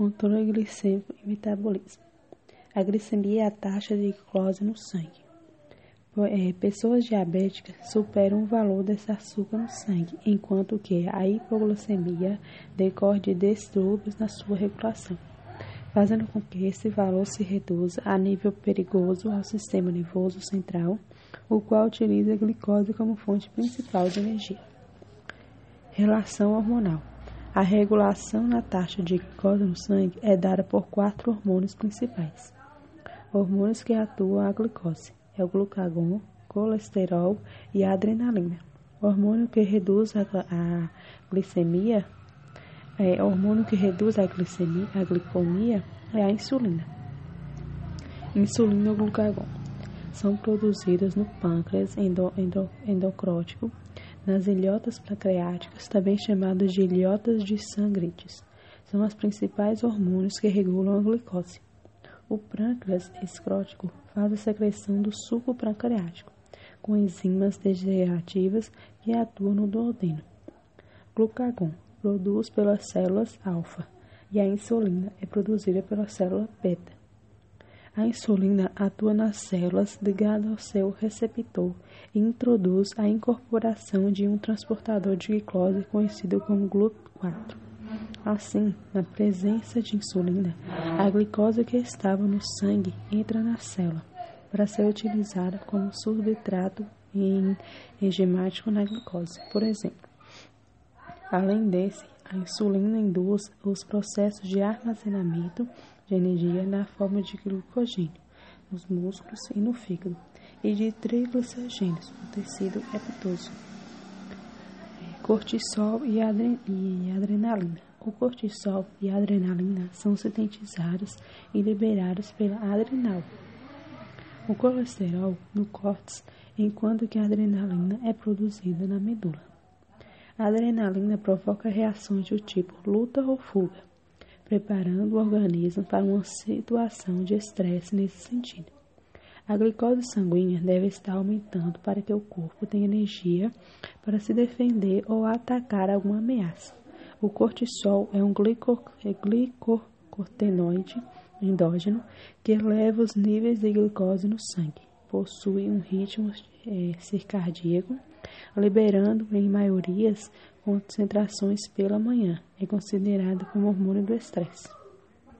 controle glicêmico e metabolismo. A glicemia é a taxa de glicose no sangue. É, pessoas diabéticas superam o valor desse açúcar no sangue, enquanto que a hipoglicemia decorre de distúrbios na sua regulação, fazendo com que esse valor se reduza a nível perigoso ao sistema nervoso central, o qual utiliza a glicose como fonte principal de energia. Relação hormonal. A regulação na taxa de glicose no sangue é dada por quatro hormônios principais. Hormônios que atuam a glicose é o glucagon, colesterol e a adrenalina. O hormônio que reduz a, a glicemia, é, hormônio que reduz a glicemia, a glicemia é a insulina. Insulina e glucagon são produzidas no pâncreas endo, endo, endocrótico, nas ilhotas pancreáticas, também chamadas de ilhotas de Sangrites. São os principais hormônios que regulam a glicose. O pâncreas escrótico faz a secreção do suco pancreático, com enzimas degenerativas que atuam no duodeno. Glucagon produz pelas células alfa e a insulina é produzida pela célula beta. A insulina atua nas células ligada ao seu receptor e introduz a incorporação de um transportador de glicose conhecido como GLUT4. Assim, na presença de insulina, a glicose que estava no sangue entra na célula para ser utilizada como substrato enzimático na glicose, por exemplo. Além desse, a insulina induz os processos de armazenamento de energia na forma de glicogênio nos músculos e no fígado e de triglicéridos no tecido epitoso, cortisol e, adrenalina. O cortisol e a adrenalina são sintetizados e liberados pela adrenal. O colesterol no córtex, enquanto que a adrenalina é produzida na medula. A adrenalina provoca reações do tipo luta ou fuga, preparando o organismo para uma situação de estresse nesse sentido. A glicose sanguínea deve estar aumentando para que o corpo tenha energia para se defender ou atacar alguma ameaça. O cortisol é um é glicocorticoide endógeno que eleva os níveis de glicose no sangue. Possui um ritmo é, circardíaco, liberando em maiorias concentrações pela manhã. É considerado como hormônio do estresse.